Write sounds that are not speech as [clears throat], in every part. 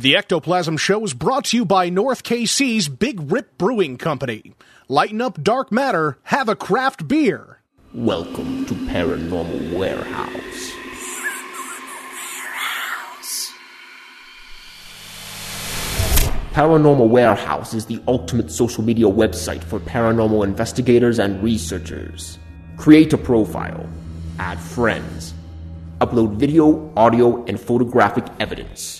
The Ectoplasm Show is brought to you by North KC's Big Rip Brewing Company. Lighten up dark matter, have a craft beer. Welcome to Paranormal Warehouse. Paranormal Warehouse is the ultimate social media website for paranormal investigators and researchers. Create a profile, add friends, upload video, audio, and photographic evidence,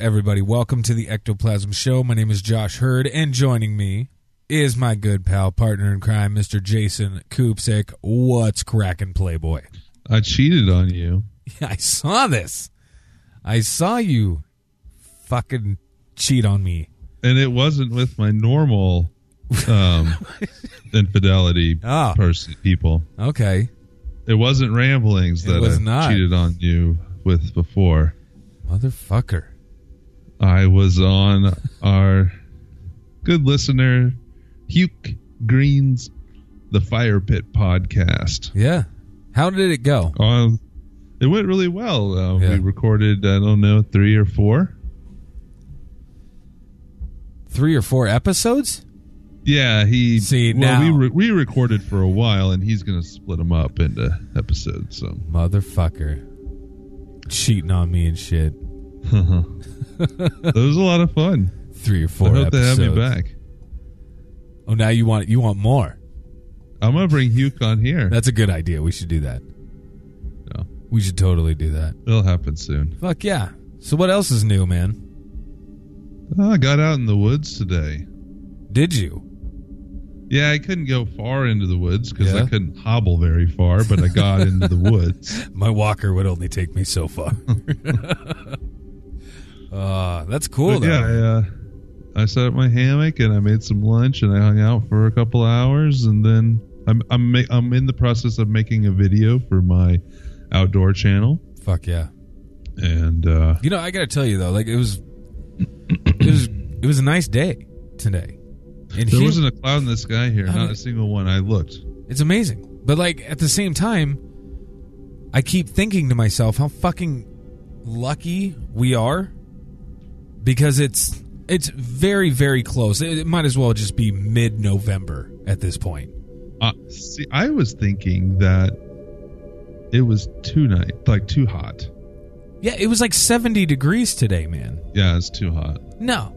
Everybody? Welcome to the Ectoplasm Show. My name is Josh Hurd, and joining me is my good pal, partner in crime, Mr. Jason Koopsik. What's cracking, Playboy? I cheated on you. Yeah, [laughs] I saw this. I saw you fucking cheat on me. And it wasn't with my normal um, [laughs] infidelity Ah. person people. Okay, It wasn't ramblings It that was I not. cheated on you with before. motherfucker. I was on our good listener, Hugh Green's The Fire Pit podcast. Yeah. How did it go? Um, it went really well. Uh, Yeah. We recorded, I don't know, three or four. Three or four episodes? Yeah, he. See, well, now- we re- we recorded for a while, and he's going to split them up into episodes. So Motherfucker. Cheating on me and shit. It was a lot of fun. Three or four. I hope episodes. they have me back. Oh, now you want you want more. I'm gonna bring Hugh on here. That's a good idea. We should do that. No, We should totally do that. it'll happen soon. Fuck yeah. So what else is new, man? Oh, I got out in the woods today. Did you? Yeah, I couldn't go far into the woods because Yeah? I couldn't hobble very far, but I got into the [laughs] woods. My walker would only take me so far. [laughs] uh, that's cool But yeah, I, uh, I set up my hammock and I made some lunch and I hung out for a couple hours and then I'm I'm ma- I'm in the process of making a video for my outdoor channel Fuck yeah. and uh, You know, I got to tell you though, like it was it was it was a nice day today. And there he- wasn't a cloud in the sky here, I not mean- a single one. I looked. It's amazing. But like at the same time, I keep thinking to myself how fucking lucky we are because it's it's very very close. It, it might as well just be mid-November at this point. Uh, see, I was thinking that it was too night, like too hot. Yeah, it was like 70 degrees today, man. Yeah, it's too hot. No.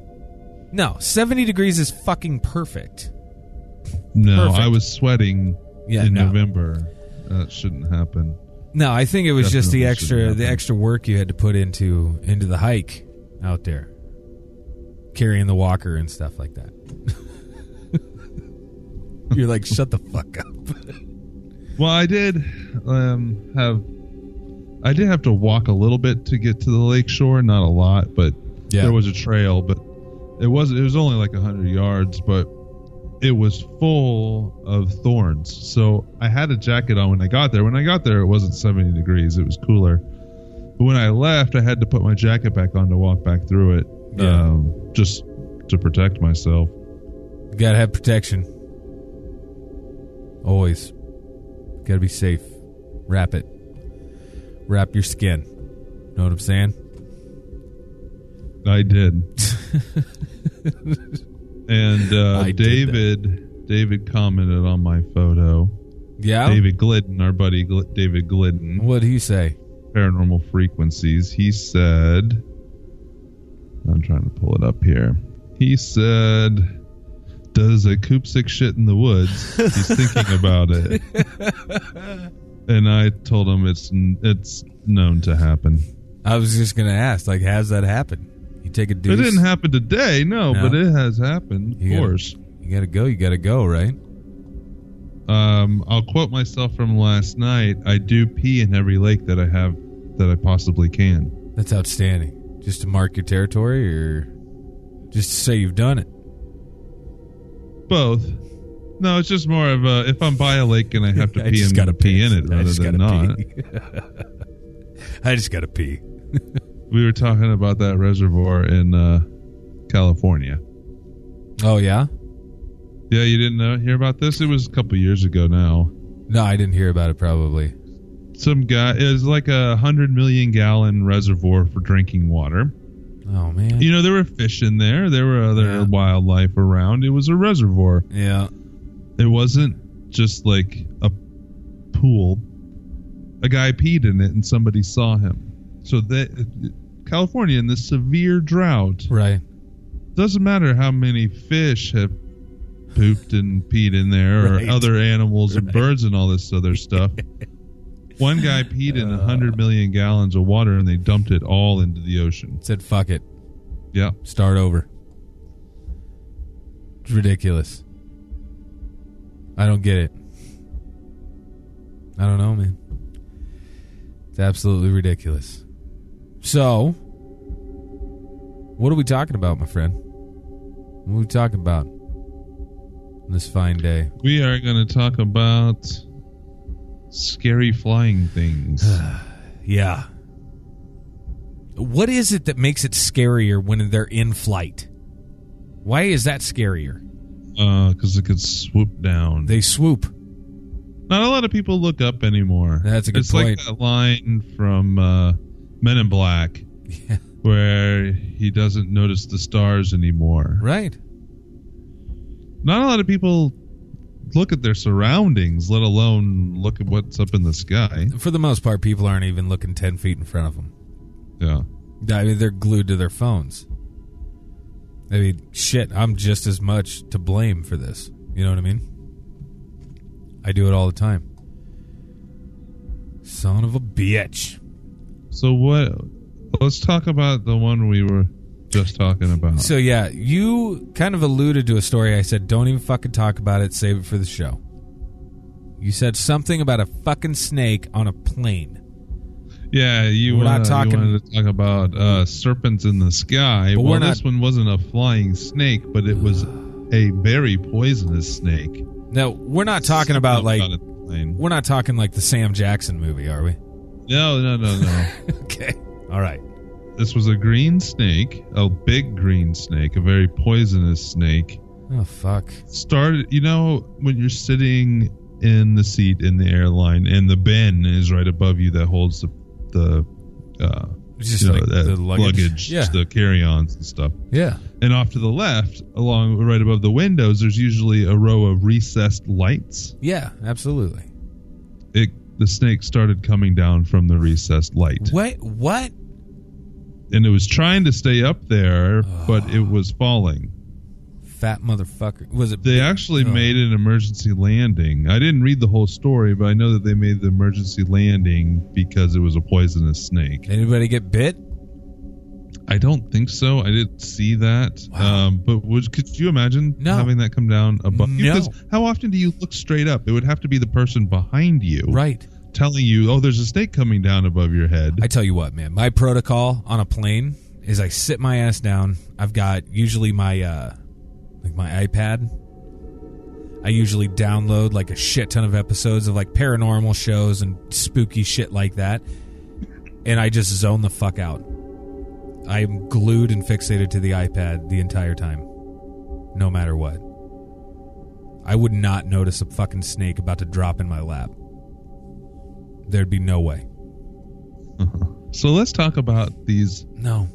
No, 70 degrees is fucking perfect. No, Perfect. I was sweating Yeah, in no. November. That shouldn't happen. No, I think it was just the extra the extra work you had to put into into the hike out there. Carrying the walker and stuff like that. [laughs] You're like, shut the fuck up. [laughs] Well, I did um, have. I did have to walk a little bit to get to the lake shore. Not a lot, but Yeah. there was a trail. But it was it was only like hundred yards, but it was full of thorns. So I had a jacket on when I got there. When I got there, it wasn't seventy degrees. It was cooler. But when I left, I had to put my jacket back on to walk back through it, Yeah. um, just to protect myself. You gotta have protection. Always. Gotta be safe. Wrap it. Wrap your skin. Know what I'm saying? I did. [laughs] and uh, I did David David commented on my photo. Yeah. David Glidden, our buddy Gl- David Glidden, What'd he say? Paranormal Frequencies. He said, trying to pull it up here. He said, "Does a coop sick shit in the woods?" He's thinking about it, [laughs] and I told him it's it's known to happen. I was just gonna ask, like, has that happened? You take a deuce. It didn't happen today, no, No. but it has happened, of gotta- course. You gotta go. You gotta go. Right? Um, I'll quote myself from last night. I do pee in every lake that I have that I possibly can. That's outstanding. Just to mark your territory, or just to say you've done it. Both. No, it's just more of a if I'm by a lake and I have to [laughs] I pee, just I'm gotta pee in it rather than not. [laughs] I just gotta pee. We were talking about that reservoir in uh, California. Oh yeah? Yeah, you didn't know hear about this? It was a couple years ago now. No, I didn't hear about it. Probably. Some guy it was like a hundred million gallon reservoir for drinking water. Oh man. You know, there were fish in there. There were other Yeah. wildlife around. It was a reservoir. yeah. It wasn't just like a pool. A guy peed in it and somebody saw him. So that California in this severe drought Right. doesn't matter how many fish have pooped and peed in there or Right. other animals and birds and all this other stuff. [laughs] One guy [laughs] peed in a hundred million gallons of water and they dumped it all into the ocean. Said fuck it. Yeah. Start over. It's ridiculous. I don't get it. I don't know, man. It's absolutely ridiculous. So, what are we talking about, my friend? What are we talking about on this fine day? We are going to talk about scary flying things. [sighs] Yeah. What is it that makes it scarier when they're in flight? Why is that scarier? because it could swoop down. They swoop. Not a lot of people look up anymore. That's a good it's point. It's like that line from uh, Men in Black Yeah. [laughs] where he doesn't notice the stars anymore. Right. Not a lot of people look at their surroundings, let alone look at what's up in the sky. For the most part, people aren't even looking 10 feet in front of them. Yeah. I mean, they're glued to their phones. I mean, shit, I'm just as much to blame for this. You know what I mean? I do it all the time. Son of a bitch. So what? Let's talk about the one we were just talking about. So, yeah, you kind of alluded to a story. I said, don't even fucking talk about it, save it for the show. You said something about a fucking snake on a plane. yeah, you, We're not wanna- talking- you wanted to talk about uh, serpents in the sky. But well, we're not- this one wasn't a flying snake, but it was a very poisonous snake. No, we're not talking about like Not a plane. we're not talking like the Sam Jackson movie, are we? No, no, no, no. [laughs] Okay. All right. This was a green snake, a big green snake, a very poisonous snake. Oh fuck. Started, you know, when you're sitting in the seat in the airline and the bin is right above you that holds the the uh, Just you know, like the luggage. Yeah. the carry-ons and stuff. Yeah. And off to the left, along right above the windows, there's usually a row of recessed lights. Yeah, absolutely. It the snake started coming down from the recessed light, What what? And it was trying to stay up there, but it was falling. Fat motherfucker. Was it They big? actually Oh. made an emergency landing. I didn't read the whole story, but I know that they made the emergency landing because it was a poisonous snake. Anybody get bit? I don't think so. I didn't see that. Wow. Um, but would, could you imagine No. having that come down above you? Because how often do you look straight up? It would have to be the person behind you Right. Telling you, "Oh, there's a snake coming down above your head." I tell you what, man. My protocol on a plane is I sit my ass down. I've got usually my uh like my iPad. I usually download like a shit ton of episodes of like paranormal shows and spooky shit like that. And I just zone the fuck out. I'm glued and fixated to the iPad the entire time. No matter what. I would not notice a fucking snake about to drop in my lap. There'd be no way. [laughs] so let's talk about these. No.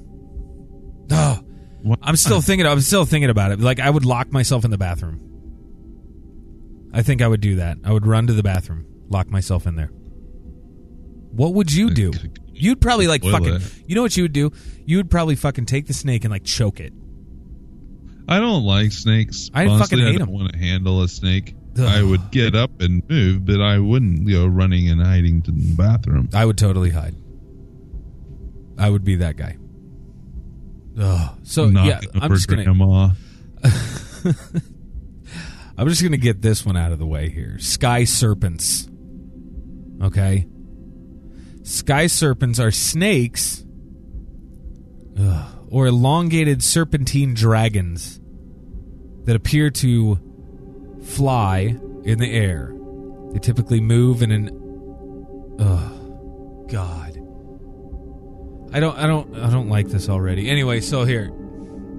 No. What- I'm still thinking. I'm still thinking about it. Like I would lock myself in the bathroom. I think I would do that. I would run to the bathroom, lock myself in there. What would you do? You'd probably like fucking. You know what you would do? You would probably fucking take the snake and like choke it. I don't like snakes. I Honestly, fucking hate I don't 'em. want to handle a snake. Ugh. I would get up and move, but I wouldn't go running and hiding to the bathroom. I would totally hide. I would be that guy. Ugh. So yeah, I'm over just gonna. grandma. [laughs] I'm just gonna get this one out of the way here. Sky serpents. Okay. Sky serpents are snakes ugh, or elongated serpentine dragons that appear to fly in the air. They typically move in an oh god. I don't I don't I don't like this already. Anyway, so here.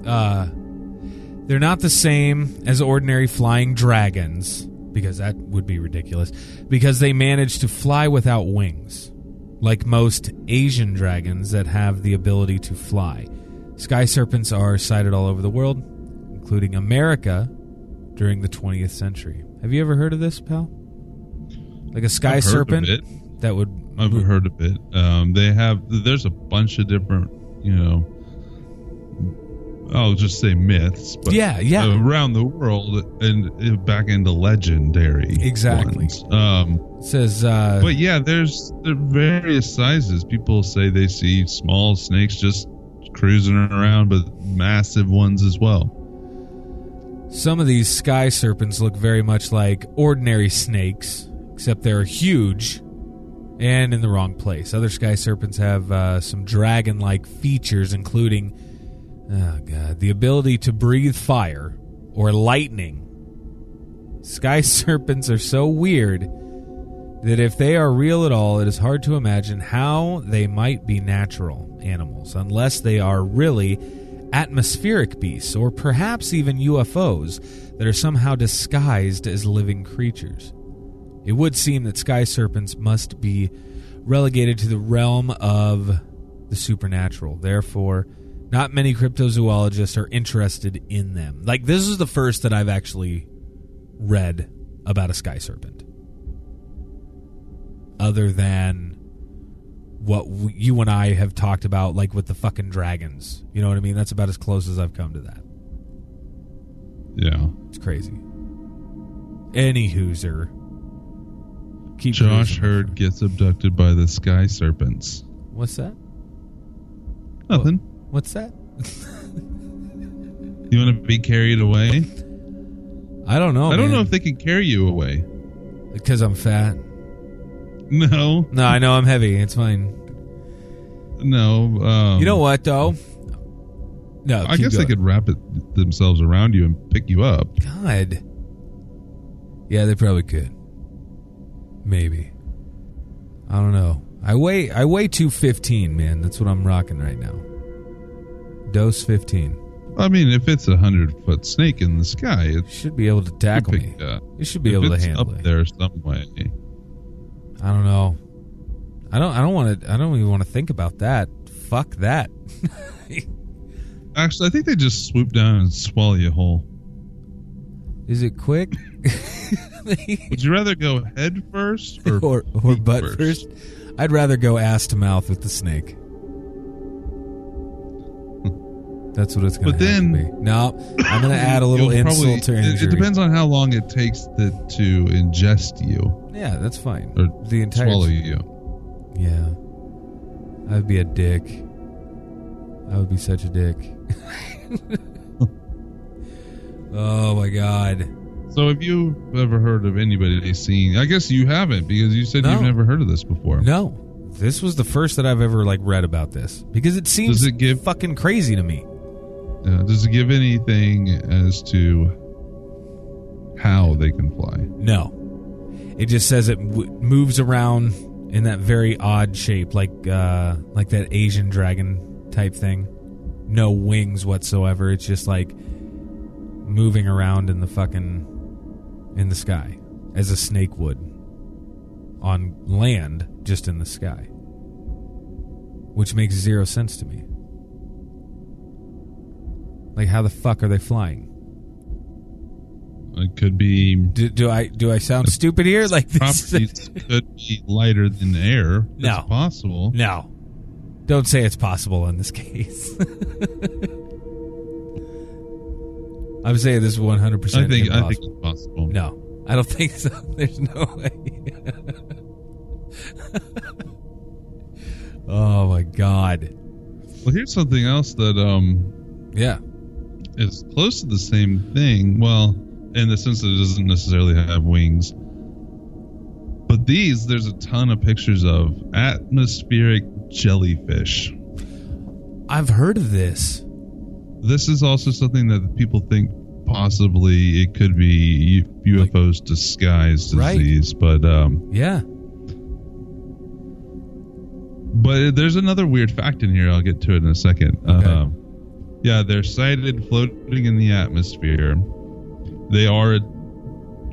Uh they're not the same as ordinary flying dragons, because that would be ridiculous, because they manage to fly without wings, like most Asian dragons that have the ability to fly. Sky serpents are sighted all over the world, including America during the 20th century. Have you ever heard of this, pal? Like a sky I've heard serpent of it. that would. I've heard of it. Um, they have. There's a bunch of different, you know. I'll just say myths, but Yeah, yeah. around the world and uh, back into legendary Exactly. ones. Um, says. Uh, but yeah, there's there various sizes. People say they see small snakes just cruising around, but massive ones as well. Some of these sky serpents look very much like ordinary snakes, except they're huge and in the wrong place. Other sky serpents have uh, some dragon like features, including, oh god, the ability to breathe fire or lightning. Sky [laughs] serpents are so weird that if they are real at all, it is hard to imagine how they might be natural animals, unless they are really atmospheric beasts or perhaps even UFOs that are somehow disguised as living creatures. It would seem that sky serpents must be relegated to the realm of the supernatural. Therefore, not many cryptozoologists are interested in them. Like, this is the first that I've actually read about a sky serpent. Other than what w- you and I have talked about, like with the fucking dragons. You know what I mean? That's about as close as I've come to that. Yeah. It's crazy. Any hooser. Keep Josh. Hurd gets abducted by the sky serpents. What's that? Nothing. What's that? [laughs] You want to be carried away? I don't know. I don't man. know if they can carry you away. because I'm fat. No, No, I know I'm heavy. It's fine. no. Um, You know what though? No, I guess they could wrap it themselves around you and pick you up. God. Yeah, they probably could. Maybe. I don't know. I weigh I weigh two fifteen, man. That's what I'm rocking right now. Dose fifteen. I mean, if it's a hundred foot snake in the sky, it Should be able to tackle me. up. Should be If able to handle up it. there some way. I don't know. I don't. I don't want to. I don't even want to think about that. Fuck that. Actually, I think they just swoop down and swallow you whole. Is it quick? [laughs] Would you rather go head first or [laughs] or or butt first? I'd rather go ass to mouth with the snake. That's what it's going to be. But to then- be. No, I'm going to add a [laughs] little insult probably- to injury. It, depends on how long it takes the, to ingest you Yeah, that's fine. or the entire swallow you. Yeah, I'd be a dick. I would be such a dick. [laughs] oh my god. So, have you ever heard of anybody seeing? I guess you haven't because you said No. you've never heard of this before. No, this was the first that I've ever like read about this because it seems Does it give- fucking crazy to me. Uh, does it give anything as to how they can fly? No, it just says it w- moves around in that very odd shape, like uh, like that Asian dragon type thing. No wings whatsoever. It's just like moving around in the fucking in the sky as a snake would on land, just in the sky, which makes zero sense to me. Like, how the fuck are they flying? It could be Do, do I do I sound stupid here? Like this? properties [laughs] could be lighter than air. No. That's possible. No, don't say it's possible in this [laughs] case. I'm saying this is 100. I percent think I think it's possible. No, I don't think so. [laughs] There's no way. oh my god. Well, here's something else that um Yeah. Is close to the same thing. Well, in the sense that it doesn't necessarily have wings. But these, there's a ton of pictures of atmospheric jellyfish. I've heard of this. This is also something that people think possibly it could be UFOs disguised as Right. these, but um, Yeah. But there's another weird fact in here. I'll get to it in a second. Okay. Um, yeah, they're sighted floating in the atmosphere. They are.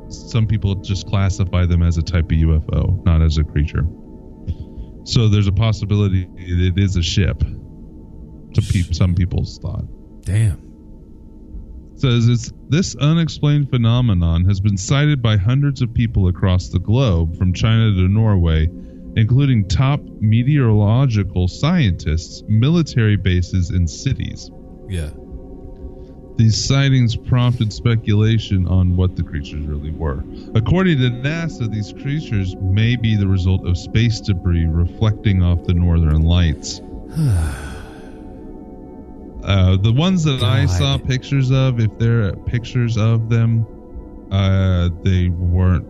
Some people just classify them as a type of UFO, not as a creature. So there's a possibility it is a ship. To pe- some people's thought. Damn. says it's this unexplained phenomenon has been sighted by hundreds of people across the globe from China to Norway including top meteorological scientists military bases and cities Yeah. these sightings prompted speculation on what the creatures really were according to NASA these creatures may be the result of space debris reflecting off the northern lights [sighs] Uh, the ones that I saw pictures of, if there are pictures of them, uh, they weren't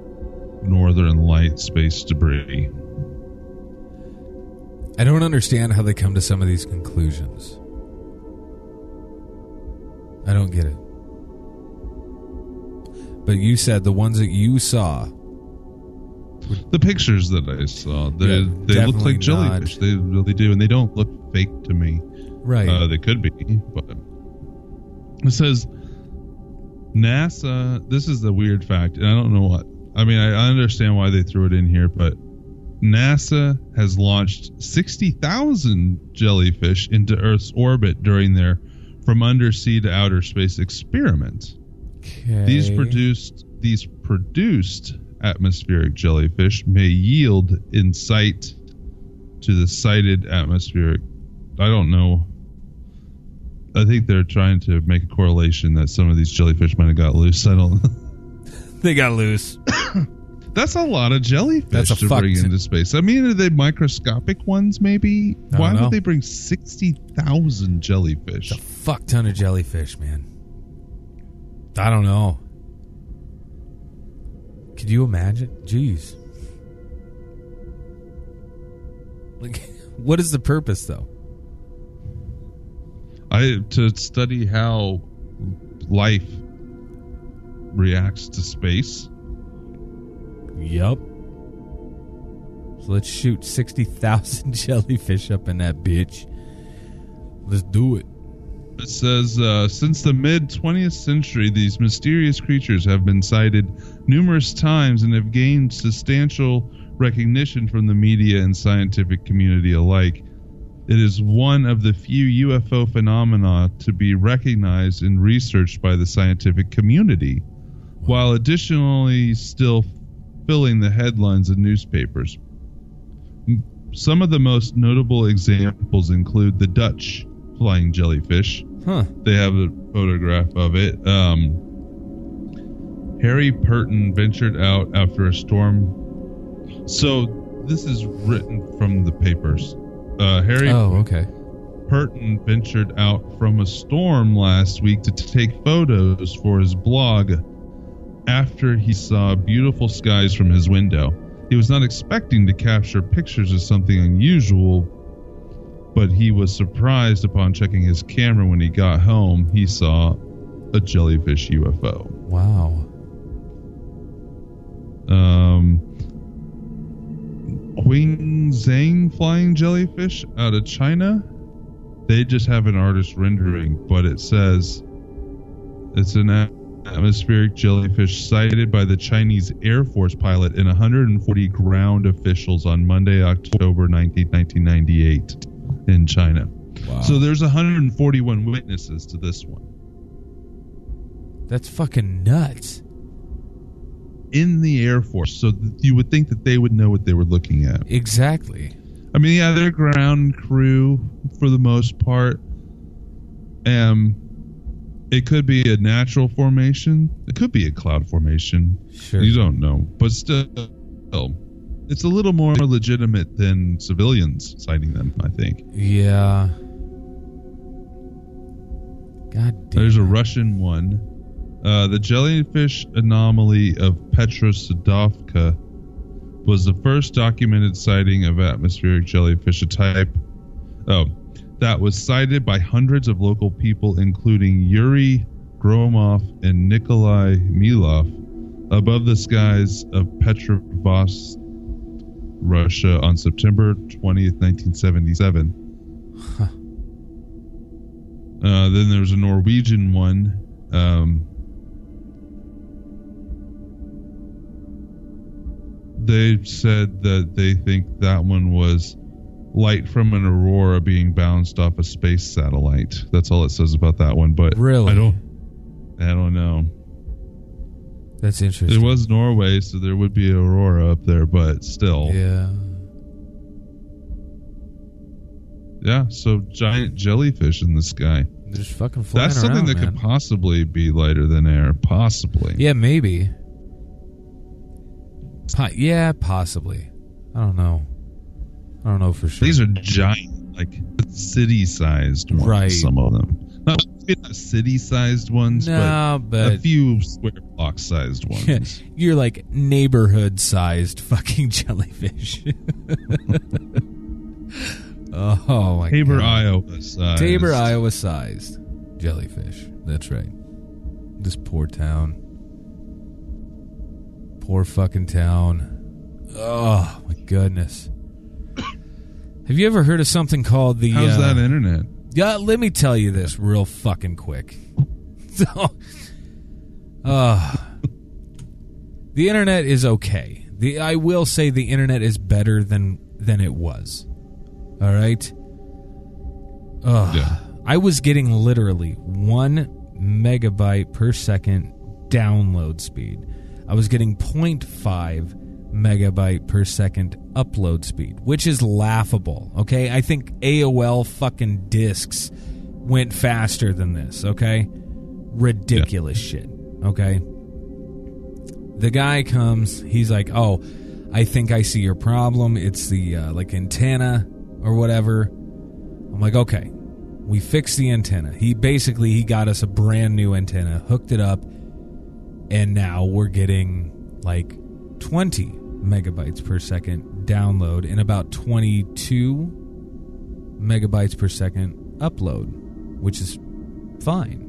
northern light space debris. I don't understand how they come to some of these conclusions. I don't get it. But you said the ones that you saw. The pictures that I saw, they Yeah, they look like jellyfish. They really do, and they don't look fake to me. Right. Uh, they could be, but it says NASA. This is the weird fact, and I don't know what. I mean, I I understand why they threw it in here, but NASA has launched 60,000 jellyfish into Earth's orbit during their from undersea to outer space experiment. okay. These produced these produced atmospheric jellyfish may yield insight to the sighted atmospheric. I don't know. I think they're trying to make a correlation that some of these jellyfish might have got loose. I don't. [laughs] They got loose. [coughs] That's a lot of jellyfish That's a to fuck bring ton. into space. I mean, are they microscopic ones? Maybe. I Why don't know. would they bring sixty thousand jellyfish? It's a fuck ton of jellyfish, man. I don't know. Could you imagine? Jeez. Like, [laughs] what is the purpose, though? I to study how life reacts to space. Yup. So let's shoot 60,000 [laughs] jellyfish up in that bitch. Let's do it. It says uh, since the mid 20th century, these mysterious creatures have been sighted numerous times and have gained substantial recognition from the media and scientific community alike. It is one of the few UFO phenomena to be recognized and researched by the scientific community, while additionally still filling the headlines of newspapers. Some of the most notable examples include the Dutch flying jellyfish, Huh. they have a photograph of it. Um, Harry Purton ventured out after a storm. So this is written from the papers. Uh, Harry Oh, okay. Purton ventured out from a storm last week to take photos for his blog after he saw beautiful skies from his window. He was not expecting to capture pictures of something unusual, but he was surprised upon checking his camera when he got home. He saw a jellyfish UFO. Wow. Um, Qing Zhang flying jellyfish out of China. They just have an artist rendering, but it says it's an atmospheric jellyfish sighted by the Chinese Air Force pilot and 140 ground officials on Monday, October 19, 1998, in China. Wow. So there's 141 witnesses to this one. That's fucking nuts. in the Air Force, so th- you would think that they would know what they were looking at. Exactly. I mean, yeah, they're ground crew for the most part. Um, it could be a natural formation. It could be a cloud formation. Sure. You don't know, but still, it's a little more legitimate than civilians sighting them. I think. Yeah. God damn. There's a Russian one. Uh, the jellyfish anomaly of Petrosadovka was the first documented sighting of atmospheric jellyfish, a type oh, that was sighted by hundreds of local people, including Yuri Gromov and Nikolai Milov, above the skies of Petrovsk, Russia on September 20th, 1977. Uh, then there's a Norwegian one. Um, they said that they think that one was light from an aurora being bounced off a space satellite. That's all it says about that one. But Really? I don't. I don't know. That's interesting. It was Norway, so there would be aurora up there, but still, Yeah. yeah. So giant jellyfish in the sky. They're just fucking flying That's something around, that man. could possibly be lighter than air. Possibly. Yeah, maybe. Po- yeah, possibly. I don't know. I don't know for sure. These are giant, like city-sized ones. Right. Some of them, not, not city-sized ones, no, but, a few square block-sized [laughs] ones. you're like neighborhood sized fucking jellyfish. [laughs] oh my Tabor, god. Iowa. Sized. Tabor, Iowa sized jellyfish. That's right. This poor town. Poor fucking town. Oh my goodness. Have you ever heard of something called the How's uh, that internet? Yeah, let me tell you this real fucking quick. [laughs] So, uh, the internet is okay. The I will say the internet is better than than it was. All right. Ugh. Yeah. I was getting literally one megabyte per second download speed. I was getting 0.5 megabyte per second upload speed, which is laughable. Okay, I think AOL fucking discs went faster than this. Okay, ridiculous shit. Okay, the guy comes. He's like, "Oh, I think I see your problem. It's the uh, like antenna or whatever." I'm like, "Okay." We fixed the antenna. He basically he got us a brand new antenna, hooked it up, and now we're getting like 20 megabytes per second download and about 22 megabytes per second upload, which is fine.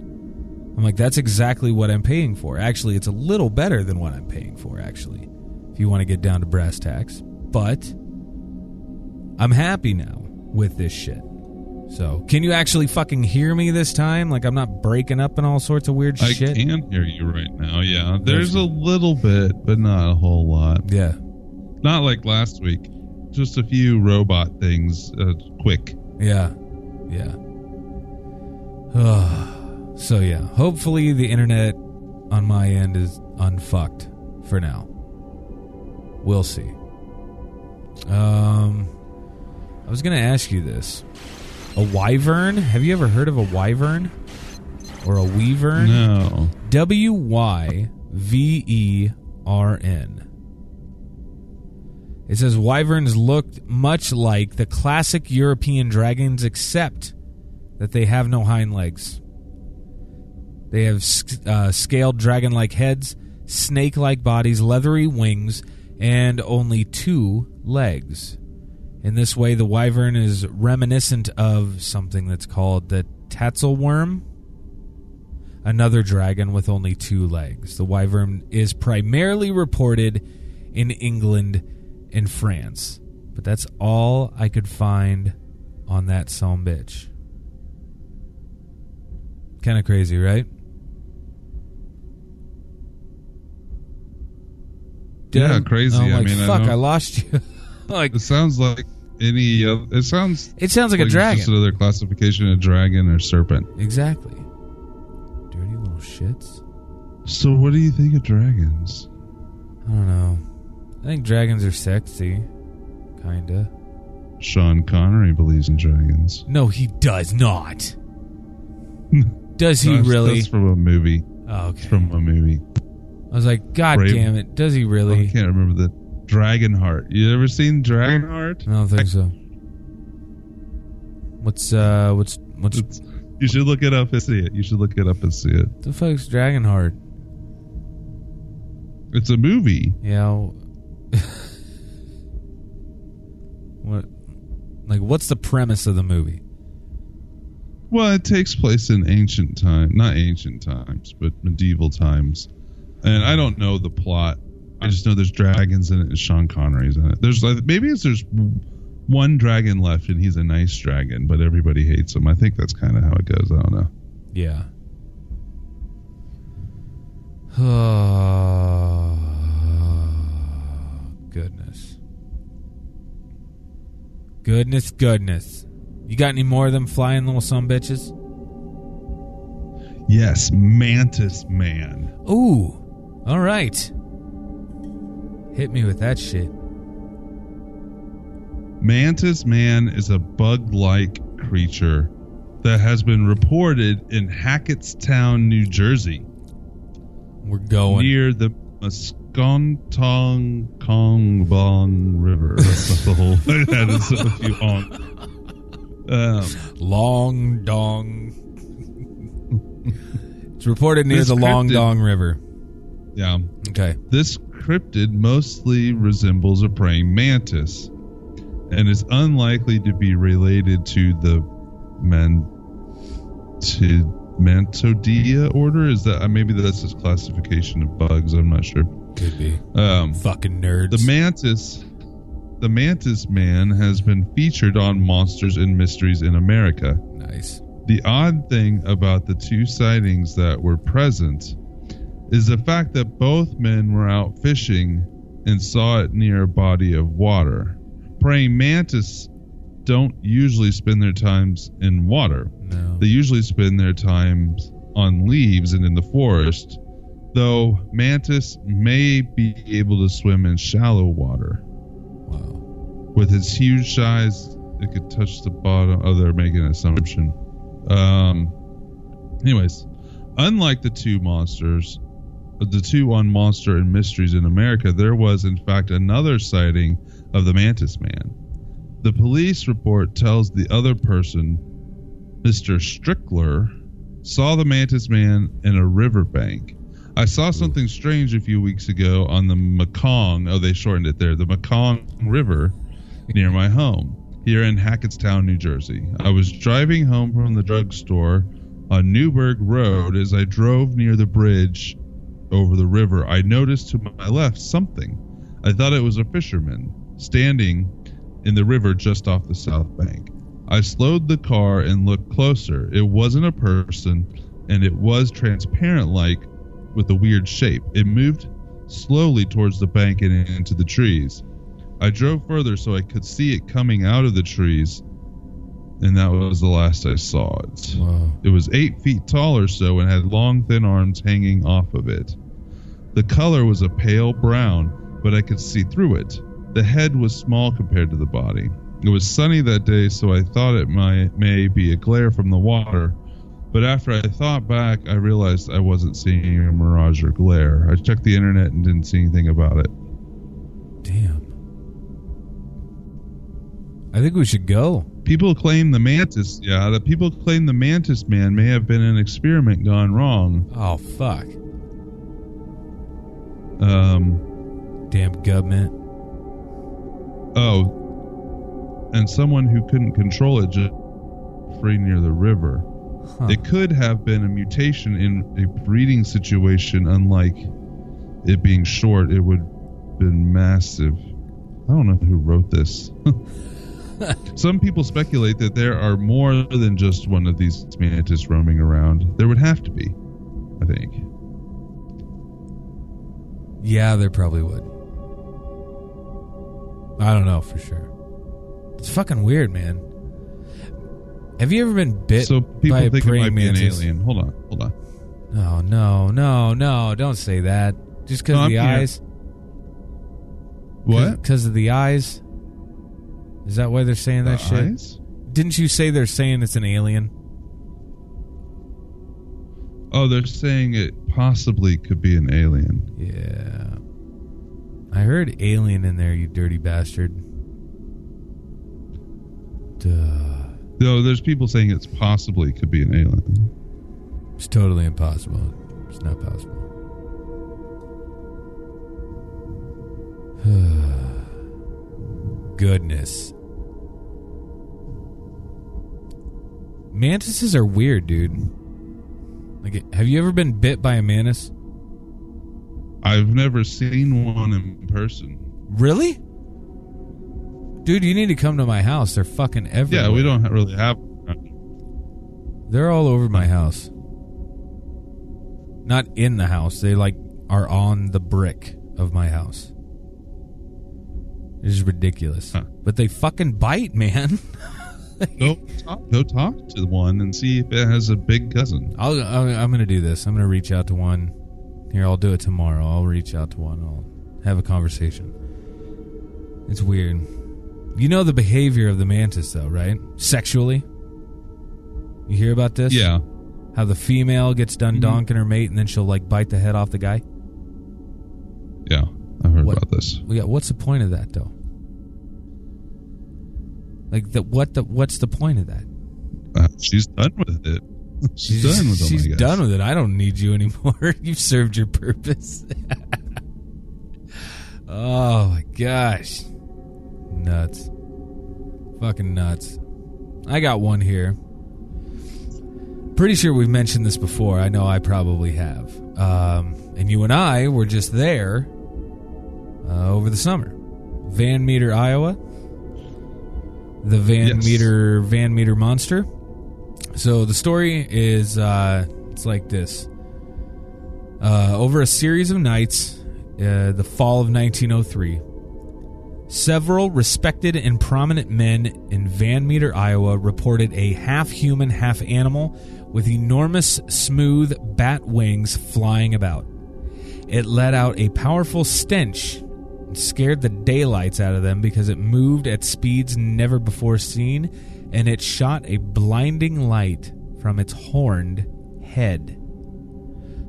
I'm like, that's exactly what I'm paying for. Actually, it's a little better than what I'm paying for, actually, if you want to get down to brass tacks. But I'm happy now with this shit. So, can you actually fucking hear me this time? Like, I'm not breaking up and all sorts of weird I shit. I can hear you right now. Yeah, there's a little bit, but not a whole lot. Yeah. Not like last week. Just a few robot things. Uh, quick. Yeah. Yeah. [sighs] so yeah, hopefully the internet on my end is unfucked for now. We'll see. Um I was going to ask you this. A wyvern? Have you ever heard of a wyvern? Or a weavern? No. W Y V E R N. It says wyverns looked much like the classic European dragons, except that they have no hind legs. They have uh, scaled dragon like heads, snake like bodies, leathery wings, and only two legs. In this way, the wyvern is reminiscent of something that's called the tatzelworm, another dragon with only two legs. The wyvern is primarily reported in England and France, but that's all I could find on that some bitch. Kind of crazy, right? Yeah, crazy. I'm I mean, fuck, don't- I, lost you. [laughs] like, It sounds like any. Uh, it sounds it sounds like, a dragon. Just another classification of dragon or serpent. Exactly. Dirty little shits. So, what do you think of dragons? I don't know. I think dragons are sexy. Kinda. Sean Connery believes in dragons. No, he does not. [laughs] does he That's- really? That's from a movie. Oh, It's okay. from a movie. I was like, God Brave- damn it. Does he Oh, I really? can't remember the Dragonheart. You ever seen Dragonheart? I don't think so. What's uh what's what's It's, you should look it up and see it. You should look it up and see it. the fuck's Dragonheart? It's a movie. Yeah. What like what's the premise of the movie? Well, it takes place in ancient time, not ancient times, but medieval times. And I don't know the plot. I just know there's dragons in it and Sean Connery's in it. There's like maybe it's there's one dragon left and he's a nice dragon, but everybody hates him. I think that's kind of how it goes. I don't know. Yeah. Goodness. Goodness, goodness. You got any more of them flying little some bitches? Yes, Mantis Man. Ooh. All right. Hit me with that shit. Mantis Man is a bug-like creature that has been reported in Hackettstown, New Jersey. We're going. near the Musconton Kongbong River. That's the whole [laughs] thing. That is a few on. Um, Long Dong. it's reported near the Long Dong River. yeah, Okay. this cryptid mostly resembles a praying mantis, and is unlikely to be related to the man to Mantodea order. Is that uh, maybe that's his classification of bugs? I'm not sure. Could be. Um, Fucking nerds. The mantis, the mantis man, has been featured on Monsters and Mysteries in America. nice. The odd thing about the two sightings that were present is the fact that both men were out fishing and saw it near a body of water. Praying mantis don't usually spend their times in water. No. They usually spend their times on leaves and in the forest, though mantis may be able to swim in shallow water. Wow. With its huge size, it could touch the bottom. Oh, they're making an assumption. Um. Anyways, unlike the two monsters, the two on Monster and Mysteries in America, there was in fact another sighting of the Mantis Man. The police report tells the other person, Mr. Strickler, saw the Mantis Man in a riverbank. I saw something strange a few weeks ago on the Mekong. Oh, they shortened it there. The Mekong River near my home here in Hackettstown, New Jersey. I was driving home from the drugstore on Newburgh Road as I drove near the bridge over the river. I noticed to my left something. I thought it was a fisherman standing in the river just off the south bank. I slowed the car and looked closer. It wasn't a person, and it was transparent like with a weird shape. It moved slowly towards the bank and into the trees. I drove further so I could see it coming out of the trees, and that was the last I saw it. Wow. It was eight feet tall or so and had long, thin arms hanging off of it. The color was a pale brown, but I could see through it. The head was small compared to the body. It was sunny that day, so I thought it might may be a glare from the water. But after I thought back, I realized I wasn't seeing a mirage or glare. I checked the internet and didn't see anything about it. Damn. I think we should go. People claim the mantis, yeah, the people claim the mantis man may have been an experiment gone wrong. Oh fuck. Um, Damn government. Oh, and someone who couldn't control it just free near the river. Huh. It could have been a mutation in a breeding situation, unlike it being short. It would have been massive. I don't know who wrote this. [laughs] Some people speculate that there are more than just one of these mantis roaming around. There would have to be, I think. Yeah, there probably would. I don't know for sure. It's fucking weird, man. Have you ever been bit so people by a think it praying might be an mantis? alien. Hold on, hold on. No, no, no, no! Don't say that. Just because No, of the I'm eyes. What? Because of the eyes. Is that why they're saying that shit? eyes? Didn't you say they're saying it's an alien? Oh, they're saying it possibly could be an alien. Yeah. I heard alien in there, you dirty bastard. Duh. No, there's people saying it's possibly could be an alien. It's totally impossible. It's not possible. [sighs] Goodness. Mantises are weird, dude. Like, have you ever been bit by a mantis? I've never seen one in person. Really? Dude, you need to come to my house. They're fucking everywhere. Yeah, we don't really have. They're all over my house. Not in the house. They like are on the brick of my house. It is ridiculous. Huh. But they fucking bite, man. [laughs] Go talk, go talk to one and see if it has a big cousin. I'll, I'll I'm going to do this. I'm going to reach out to one. Here, I'll do it tomorrow. I'll reach out to one. I'll have a conversation. It's weird. You know the behavior of the mantis, though, right? Sexually. You hear about this? Yeah, How the female gets done Mhm. donking her mate, and then she'll like bite the head off the guy. yeah, I heard What- about this. Yeah, what's the point of that though? Like the what the what's the point of that? Uh, she's done with it. [laughs] She's, done with them. She's done with it. I don't need you anymore. [laughs] You've served your purpose. [laughs] oh my gosh. Nuts. Fucking nuts. I got one here. Pretty sure we've mentioned this before. I know I probably have. Um, and you and I were just there uh, over the summer. Van Meter, Iowa. The Van Yes. Meter Van Meter monster. So the story is uh, it's like this. Uh, over a series of nights, uh, the fall of 1903, several respected and prominent men in Van Meter, Iowa, reported a half human, half animal with enormous, smooth bat wings flying about. It let out a powerful stench and scared the daylights out of them because it moved at speeds never before seen and it shot a blinding light from its horned head.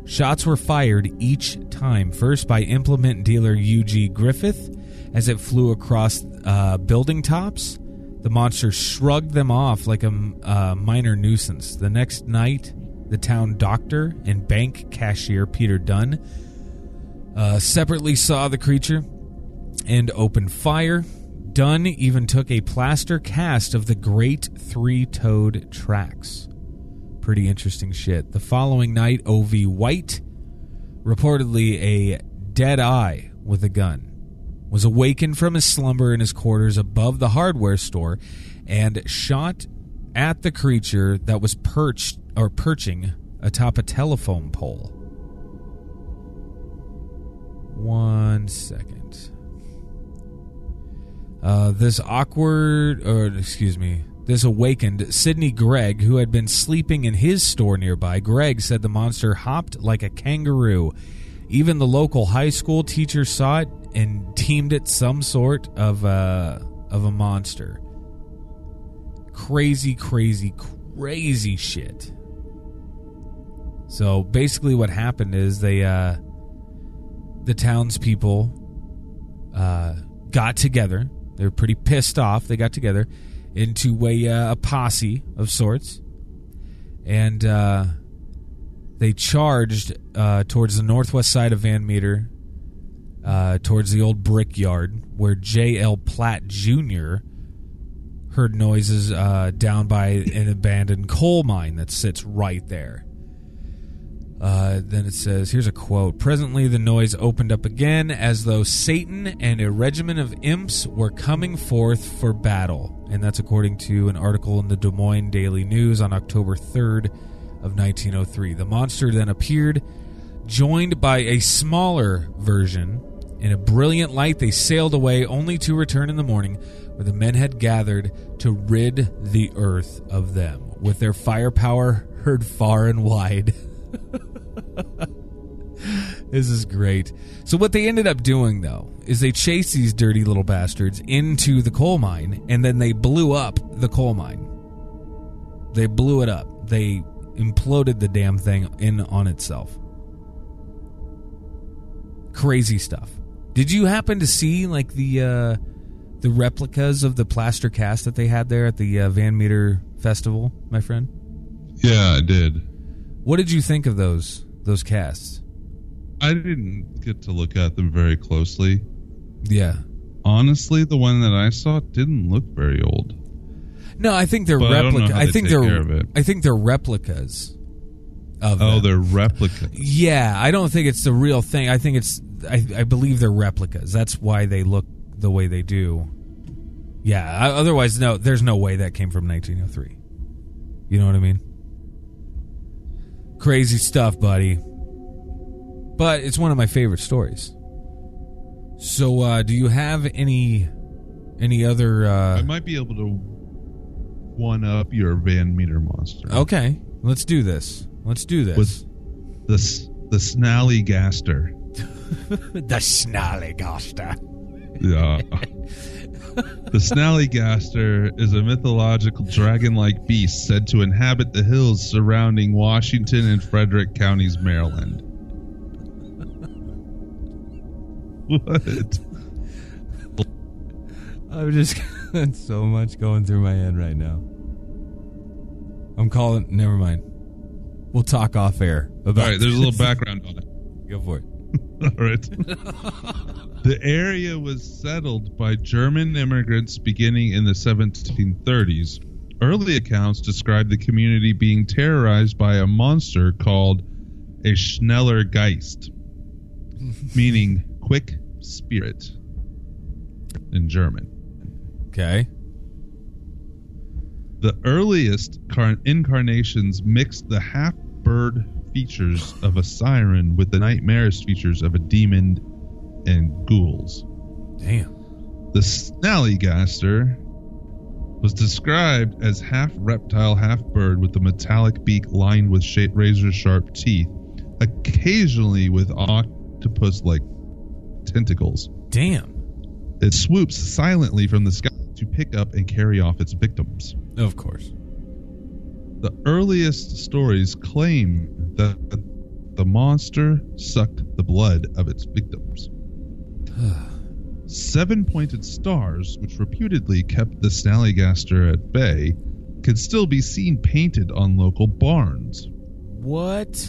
Shots were fired each time, first by implement dealer U.G. Griffith as it flew across uh, building tops. The monster shrugged them off like a uh, minor nuisance. The next night, the town doctor and bank cashier Peter Dunn uh, separately saw the creature and opened fire. Dunn even took a plaster cast of the great three toed tracks. Pretty interesting shit. The following night, O.V. White, reportedly a dead eye with a gun, was awakened from his slumber in his quarters above the hardware store and shot at the creature that was perched or perching atop a telephone pole. One second. Uh, this awkward, or excuse me, this awakened Sidney Gregg, who had been sleeping in his store nearby. Gregg said the monster hopped like a kangaroo. Even the local high school teacher saw it and deemed it some sort of a, of a monster. Crazy, crazy, crazy shit. So basically, what happened is they, uh, the townspeople, uh, got together. They were pretty pissed off. They got together into a, uh, a posse of sorts, and uh, they charged uh, towards the northwest side of Van Meter, uh, towards the old brickyard where J.L. Platt Jr. heard noises uh, down by an abandoned coal mine that sits right there. Uh, then it says, here's a quote. Presently, the noise opened up again as though Satan and a regiment of imps were coming forth for battle. And that's according to an article in the Des Moines Daily News on October 3rd of 1903. The monster then appeared, joined by a smaller version. In a brilliant light, they sailed away, only to return in the morning, where the men had gathered to rid the earth of them, with their firepower heard far and wide. [laughs] This is great. So what they ended up doing though is they chased these dirty little bastards into the coal mine and then they blew up the coal mine. They blew it up. They imploded the damn thing in on itself. Crazy stuff. Did you happen to see like the uh the replicas of the plaster cast that they had there at the uh, Van Meter festival, my friend? Yeah, I did. What did you think of those those casts? I didn't get to look at them very closely. Yeah. Honestly, the one that I saw didn't look very old. No, I think they're replicas. I don't know replica. how I, think they're care of it. I think they're replicas of Oh, them. they're replicas. Yeah, I don't think it's the real thing. I think it's I, I believe they're replicas. That's why they look the way they do. Yeah, otherwise no, there's no way that came from 1903. You know what I mean? Crazy stuff, buddy. But it's one of my favorite stories. So, uh, do you have any any other? Uh... I might be able to one up your Van Meter monster. okay, let's do this. Let's do this. With the the Snallygaster. The Snallygaster. Yeah. the Snallygaster is a mythological dragon-like beast said to inhabit the hills surrounding Washington and Frederick counties, Maryland. What? I'm just so much going through my head right now. I'm calling. Never mind. We'll talk off air about. All right, there's a little background on it. Go for it. All right. [laughs] the area was settled by German immigrants beginning in the 1730s. Early accounts describe the community being terrorized by a monster called a Schneller Geist, [laughs] meaning quick spirit in German. Okay. The earliest car- incarnations mixed the half bird features of a siren with the nightmarish features of a demon and ghouls. Damn. The Snallygaster was described as half reptile, half bird with a metallic beak lined with razor sharp teeth, occasionally with octopus like tentacles. Damn. It swoops silently from the sky to pick up and carry off its victims. Of course. The earliest stories claim that the monster sucked the blood of its victims. [sighs] Seven pointed stars, which reputedly kept the Snallygaster at bay, can still be seen painted on local barns. What?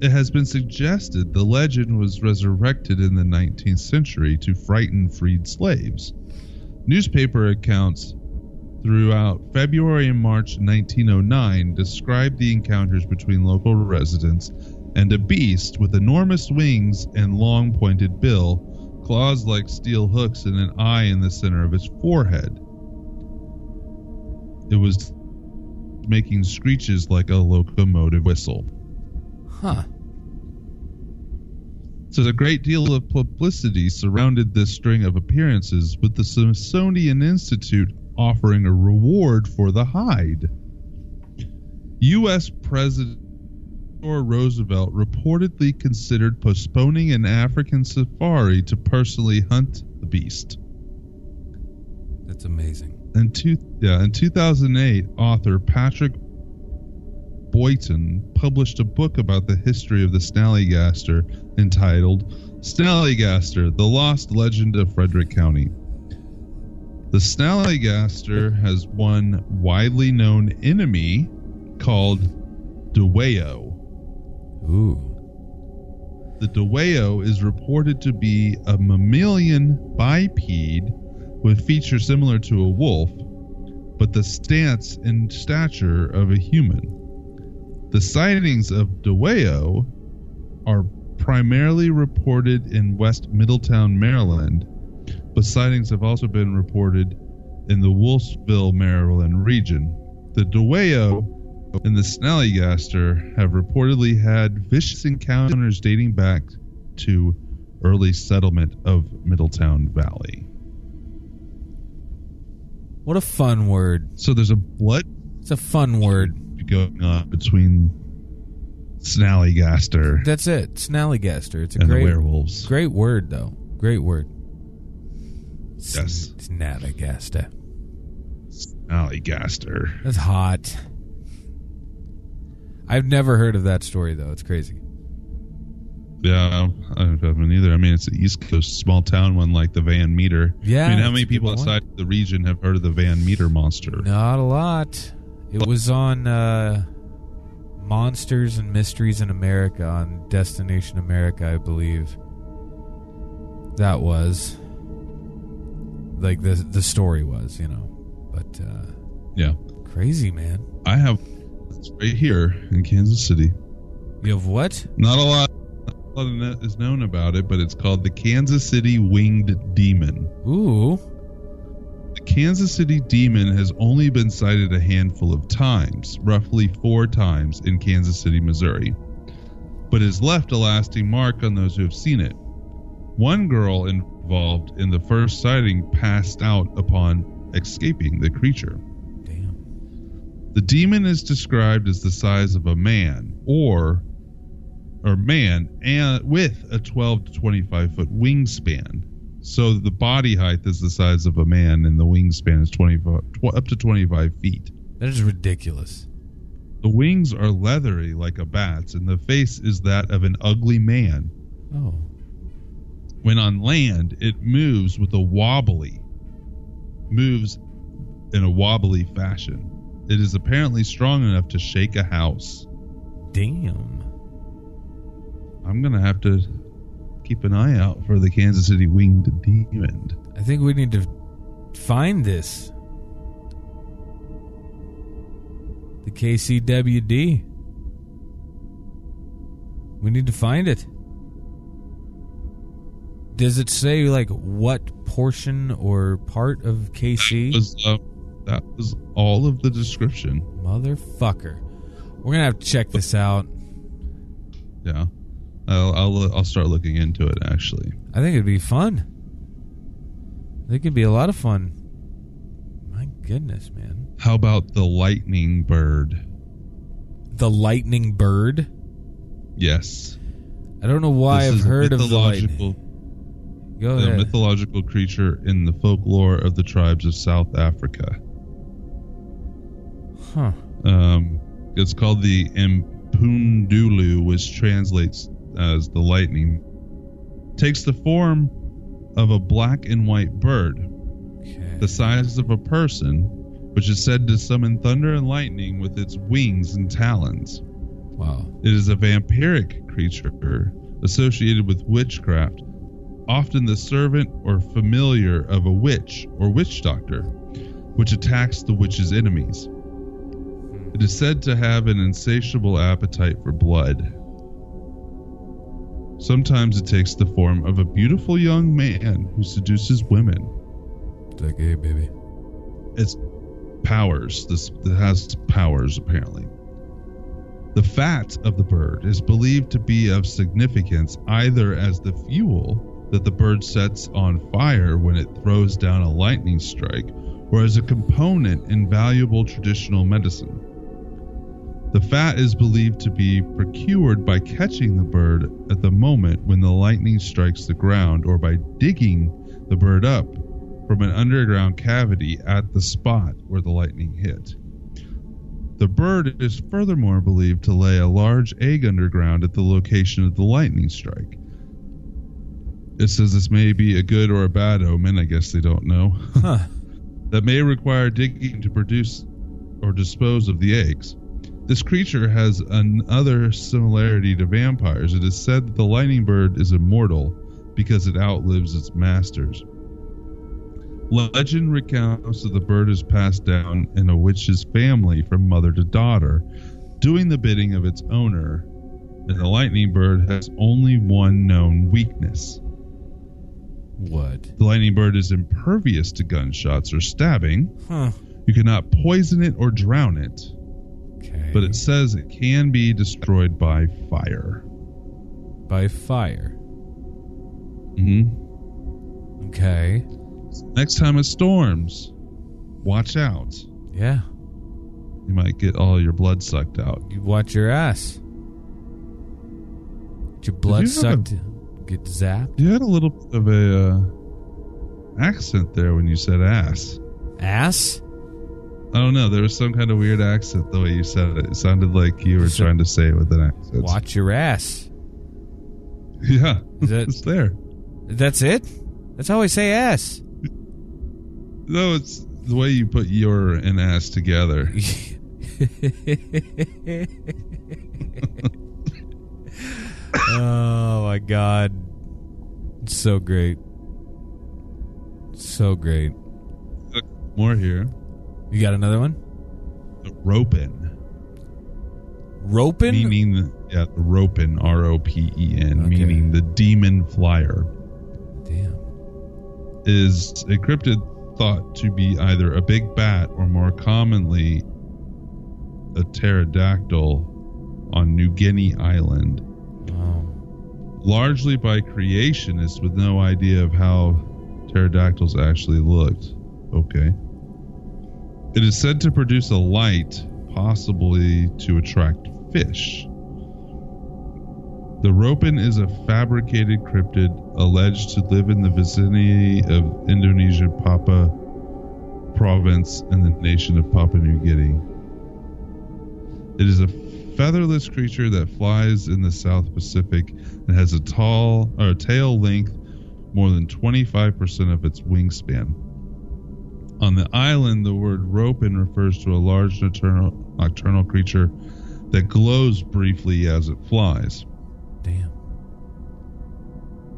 It has been suggested the legend was resurrected in the 19th century to frighten freed slaves. Newspaper accounts throughout February and March 1909 described the encounters between local residents and a beast with enormous wings and long pointed bill, claws like steel hooks, and an eye in the center of its forehead. It was making screeches like a locomotive whistle. Huh. So a great deal of publicity surrounded this string of appearances, with the Smithsonian Institute offering a reward for the hide. U.S. President Theodore Roosevelt reportedly considered postponing an African safari to personally hunt the beast. That's amazing. In, two, yeah, in 2008, author Patrick Boyton published a book about the history of the Snallygaster entitled Snallygaster, The Lost Legend of Frederick County. The Snallygaster has one widely known enemy called Dwayyo. Ooh. The Dwayyo is reported to be a mammalian biped with features similar to a wolf, but the stance and stature of a human. The sightings of Dwayyo are primarily reported in West Middletown, Maryland, but sightings have also been reported in the Wolfsville, Maryland region. The Dwayyo and the Snallygaster have reportedly had vicious encounters dating back to early settlement of Middletown Valley. What a fun word. So there's a blood It's a fun word. going on between Snallygaster That's it. Snallygaster. It's a great, werewolves. great word, though. Great word. Yes. Snallygaster. Snallygaster. That's hot. I've never heard of that story, though. It's crazy. Yeah, I haven't either. I mean, it's an East Coast small town one like the Van Meter. Yeah, I mean, how many people outside the region have heard of the Van Meter monster? Not a lot. It was on uh, Monsters and Mysteries in America on Destination America, I believe. That was like the the story was, you know. But uh, Yeah, crazy man. I have. It's right here in Kansas City. You have what? Not a lot. Not a lot of is known about it, but it's called the Kansas City Winged Demon. Ooh, The Kansas City Demon has only been sighted a handful of times, roughly four times in Kansas City, Missouri, but has left a lasting mark on those who have seen it. One girl involved in the first sighting passed out upon escaping the creature. damn. The demon is described as the size of a man or or man and with a 12 to 25 foot wingspan. So the body height is the size of a man and the wingspan is 25 tw- up to 25 feet. That is ridiculous. The wings are leathery like a bat's and the face is that of an ugly man. Oh, When on land, it moves with a wobbly moves in a wobbly fashion. It is apparently strong enough to shake a house. damn. I'm gonna have to keep an eye out for the Kansas City winged demon. I think we need to find this. The KCWD. We need to find it. Does it say like what portion or part of KC? Was, uh, that was all of the description. Motherfucker. We're gonna have to check this out. Yeah, I'll I'll, I'll start looking into it. Actually, I think it'd be fun. I think it'd be a lot of fun. My goodness, man. how about the lightning bird? The lightning bird. Yes, I don't know why This I've heard of the mythological, lightning. Go a ahead. mythological creature in the folklore of the tribes of South Africa. Huh. Um, it's called the Impundulu, which translates as the lightning. Takes the form of a black and white bird, Okay. the size of a person, which is said to summon thunder and lightning with its wings and talons. Wow. It is a vampiric creature associated with witchcraft, often the servant or familiar of a witch or witch doctor, which attacks the witch's enemies. It is said to have an insatiable appetite for blood. Sometimes it takes the form of a beautiful young man who seduces women. It's like, hey, baby. It's powers. This it has powers apparently. The fat of the bird is believed to be of significance either as the fuel that the bird sets on fire when it throws down a lightning strike, or as a component in valuable traditional medicine. The fat is believed to be procured by catching the bird at the moment when the lightning strikes the ground or by digging the bird up from an underground cavity at the spot where the lightning hit. The bird is furthermore believed to lay a large egg underground at the location of the lightning strike. It says this may be a good or a bad omen, I guess they don't know, [laughs] Huh. that may require digging to produce or dispose of the eggs. This creature has another similarity to vampires. It is said that the lightning bird is immortal because it outlives its masters. Legend recounts that the bird is passed down in a witch's family from mother to daughter, doing the bidding of its owner, and the lightning bird has only one known weakness. What? The lightning bird is impervious to gunshots or stabbing. Huh. You cannot poison it or drown it, Okay. but it says it can be destroyed by fire. by fire. hmm Okay. Next time it storms, watch out. Yeah. You might get all your blood sucked out. You watch your ass. Get your blood you sucked. Get zapped. You had a little bit of a uh, accent there when you said ass. Ass? I don't know. There was some kind of weird accent the way you said it. It sounded like you were So- trying to say it with an accent. Watch your ass. Yeah, Is that- [laughs] it's there. That's it? That's how I say ass. No, it's the way you put your and ass together. [laughs] oh my god. It's so great. So great. More here. You got another one? Ropen, Roping? meaning yeah, the Ropen, R O P E N, Okay. meaning the demon flyer, Damn. is a cryptid thought to be either a big bat or more commonly a pterodactyl on New Guinea Island. Largely by creationists with no idea of how pterodactyls actually looked. Okay. It is said to produce a light, possibly to attract fish. The Ropen is a fabricated cryptid alleged to live in the vicinity of Indonesia Papua province and the nation of Papua New Guinea. It is a featherless creature that flies in the South Pacific and has a tall or tail length more than 25% of its wingspan. On the island, the word ropen refers to a large nocturnal, nocturnal creature that glows briefly as it flies. Damn.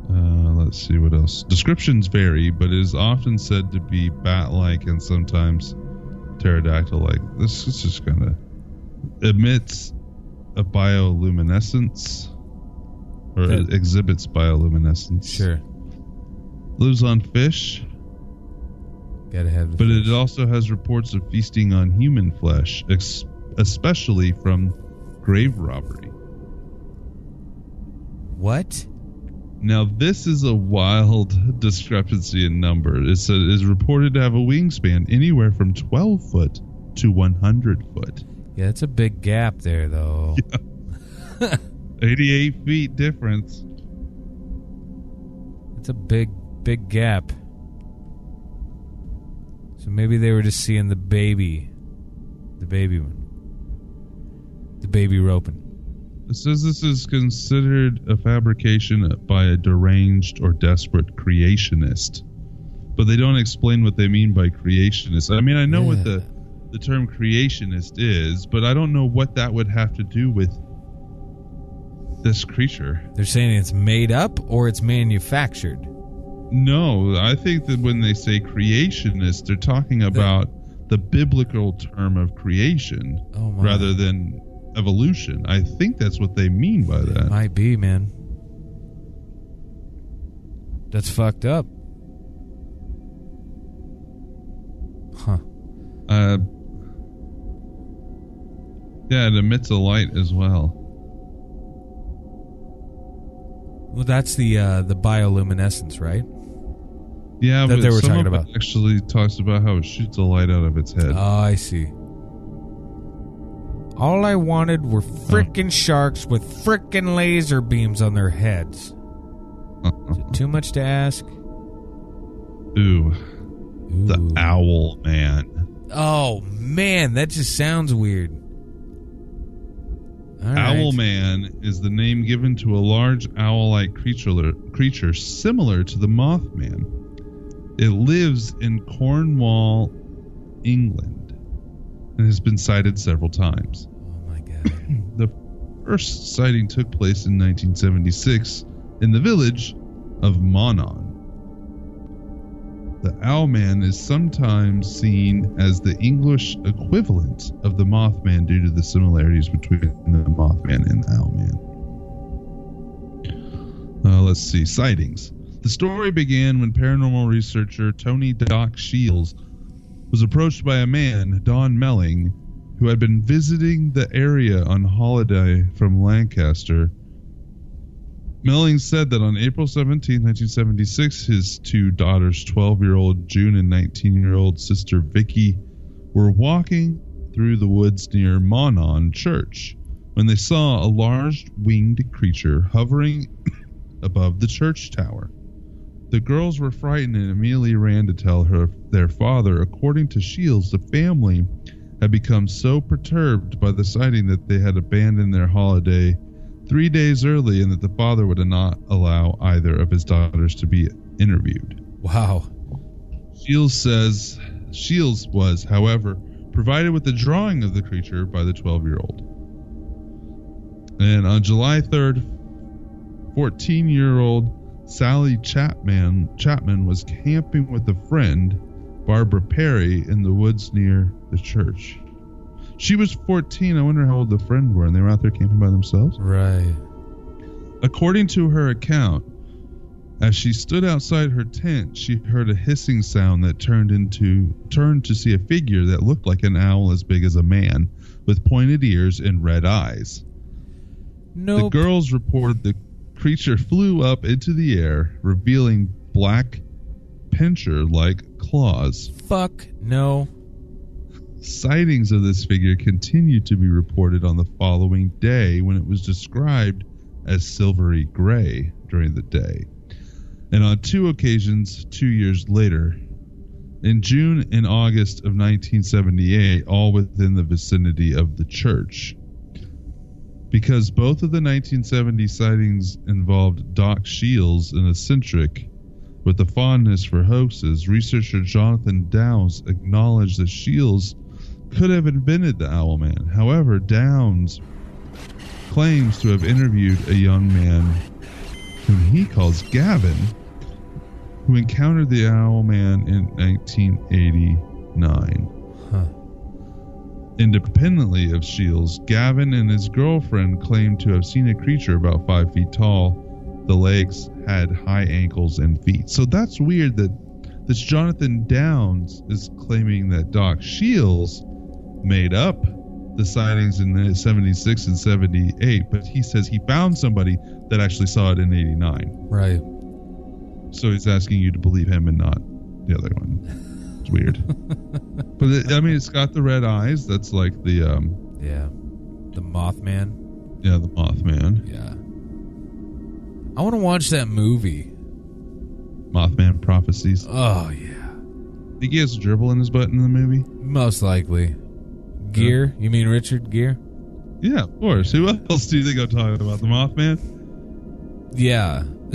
Uh, let's see what else. Descriptions vary, but it is often said to be bat-like and sometimes pterodactyl-like. This is just kind of emits a bioluminescence or That- exhibits bioluminescence. Sure. Lives on fish, Gotta have but it also has reports of feasting on human flesh, ex- especially from grave robbery. What? Now, this is a wild [laughs] discrepancy in number. It is reported to have a wingspan anywhere from 12 foot to 100 foot. Yeah, it's a big gap there, though. [laughs] 88 feet difference. It's a big, big gap. So maybe they were just seeing the baby, the baby one, the baby roping. It says this is considered a fabrication by a deranged or desperate creationist. But they don't explain what they mean by creationist. I mean, I know what the, the term creationist is, but I don't know what that would have to do with this creature. They're saying it's made up or it's manufactured. No, I think that when they say creationist, they're talking about the biblical term of creation Oh rather than evolution. I think that's what they mean by that. might be, man. That's fucked up. Huh? Uh, yeah, it emits a light as well. Well, that's the uh, the bioluminescence, right? Yeah, That but they were talking about. actually talks about how it shoots a light out of its head. Oh, I see. All I wanted were frickin' sharks with frickin' laser beams on their heads. Is it too much to ask? Ooh, the owl man. Oh man, that just sounds weird. Right. Owl man is the name given to a large owl-like creature, creature similar to the Mothman. It lives in Cornwall, England, and has been sighted several times. Oh my god. [clears throat] The first sighting took place in 1976 in the village of Mawnan. The Owlman is sometimes seen as the English equivalent of the Mothman due to the similarities between the Mothman and the Owlman. Uh, let's see. Sightings. The story began when paranormal researcher Tony Doc Shiels was approached by a man, Don Melling, who had been visiting the area on holiday from Lancaster. Melling said that on April 17, 1976, his two daughters, 12 year old June and 19 year old sister Vicky, were walking through the woods near Mawnan Church when they saw a large winged creature hovering [coughs] above the church tower. The girls were frightened and immediately ran to tell her their father. According to Shiels, the family had become so perturbed by the sighting that they had abandoned their holiday three days early and that the father would not allow either of his daughters to be interviewed. Wow. Shiels says Shiels was, however, provided with a drawing of the creature by the 12 year old. And on July 3rd, 14 year old Sally Chapman Chapman was camping with a friend, Barbara Perry, in the woods near the church. She was 14. I wonder how old the friend were, and they were out there camping by themselves. Right. According to her account, as she stood outside her tent, she heard a hissing sound that turned into turned to see a figure that looked like an owl as big as a man, with pointed ears and red eyes. No. The girls reported the creature flew up into the air, revealing black pincher like claws. Fuck no. Sightings of this figure continued to be reported on the following day when it was described as silvery gray during the day. And on two occasions, two years later, in June and August of 1978, all within the vicinity of the church. Because both of the 1970 sightings involved Doc Shiels, an eccentric with a fondness for hoaxes, researcher Jonathan Downes acknowledged that Shiels could have invented the Owl Man. However, Downes claims to have interviewed a young man whom he calls Gavin, who encountered the Owl Man in 1989. Huh. Independently of Shiels, Gavin and his girlfriend claimed to have seen a creature about five feet tall. The legs had high ankles and feet. So that's weird that this Jonathan Downes is claiming that Doc Shiels made up the sightings in the 76 and 78, but he says he found somebody that actually saw it in 89. Right. So he's asking you to believe him and not the other one. It's weird. [laughs] but it, I mean, it's got the red eyes. That's like the um, Yeah. The Mothman. yeah, the Mothman. Yeah. I want to watch that movie. Mothman prophecies. Oh yeah. Think he has a dribble in his butt in the movie? Most likely. Gere? You mean Richard Gere? Yeah, of course. Who else do you think I'm talking about? The Mothman? Yeah. [laughs]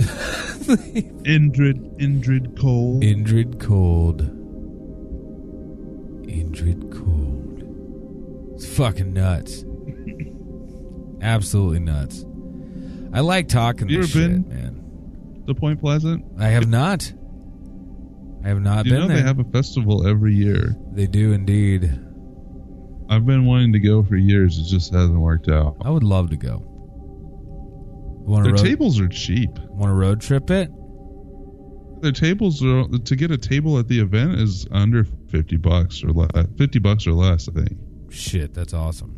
Indrid, Indrid Cold. Indrid Cold. Indrid Cold. It's fucking nuts. [laughs] Absolutely nuts. I like talking You this shit, been- man. the Point Pleasant. I have not. I have not you been know there. they have a festival every year. They do indeed. I've been wanting to go for years. It just hasn't worked out. I would love to go. Want Their road, tables are cheap. want to road trip it? Their tables are to get a table at the event is under fifty bucks or less. Fifty bucks or less, I think. Shit, that's awesome.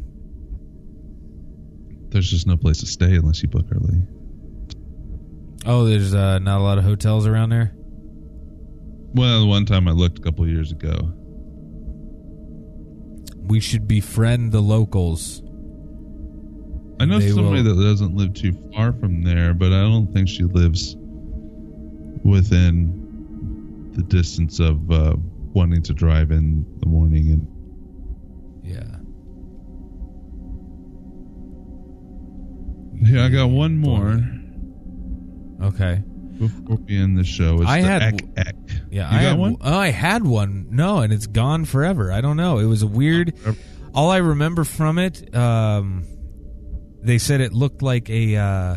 There's just no place to stay unless you book early. Oh, there's uh, not a lot of hotels around there. Well, one time I looked a couple years ago. We should befriend the locals. I know They somebody will- that doesn't live too far from there, but I don't think she lives within the distance of uh, wanting to drive in the morning. And Yeah. here, I got one more Okay. Before we end the show. It's I the had- Ek Ek. Yeah, You I got had one? Oh, I had one. No, and it's gone forever. I don't know. It was a weird. All I remember from it, um, they said it looked like a. Uh,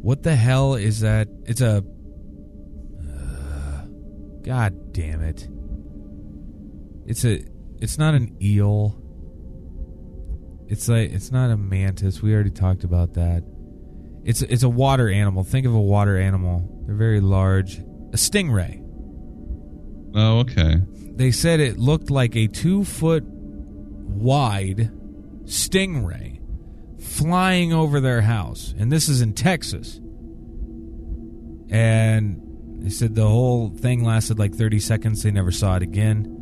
what the hell is that? It's a. Uh, God damn it! It's a. It's not an eel. It's like it's not a mantis. We already talked about that. It's it's a water animal. Think of a water animal. They're very large. A stingray. Oh, okay. They said it looked like a two foot wide stingray flying over their house. And this is in Texas. And they said the whole thing lasted like 30 seconds. They never saw it again.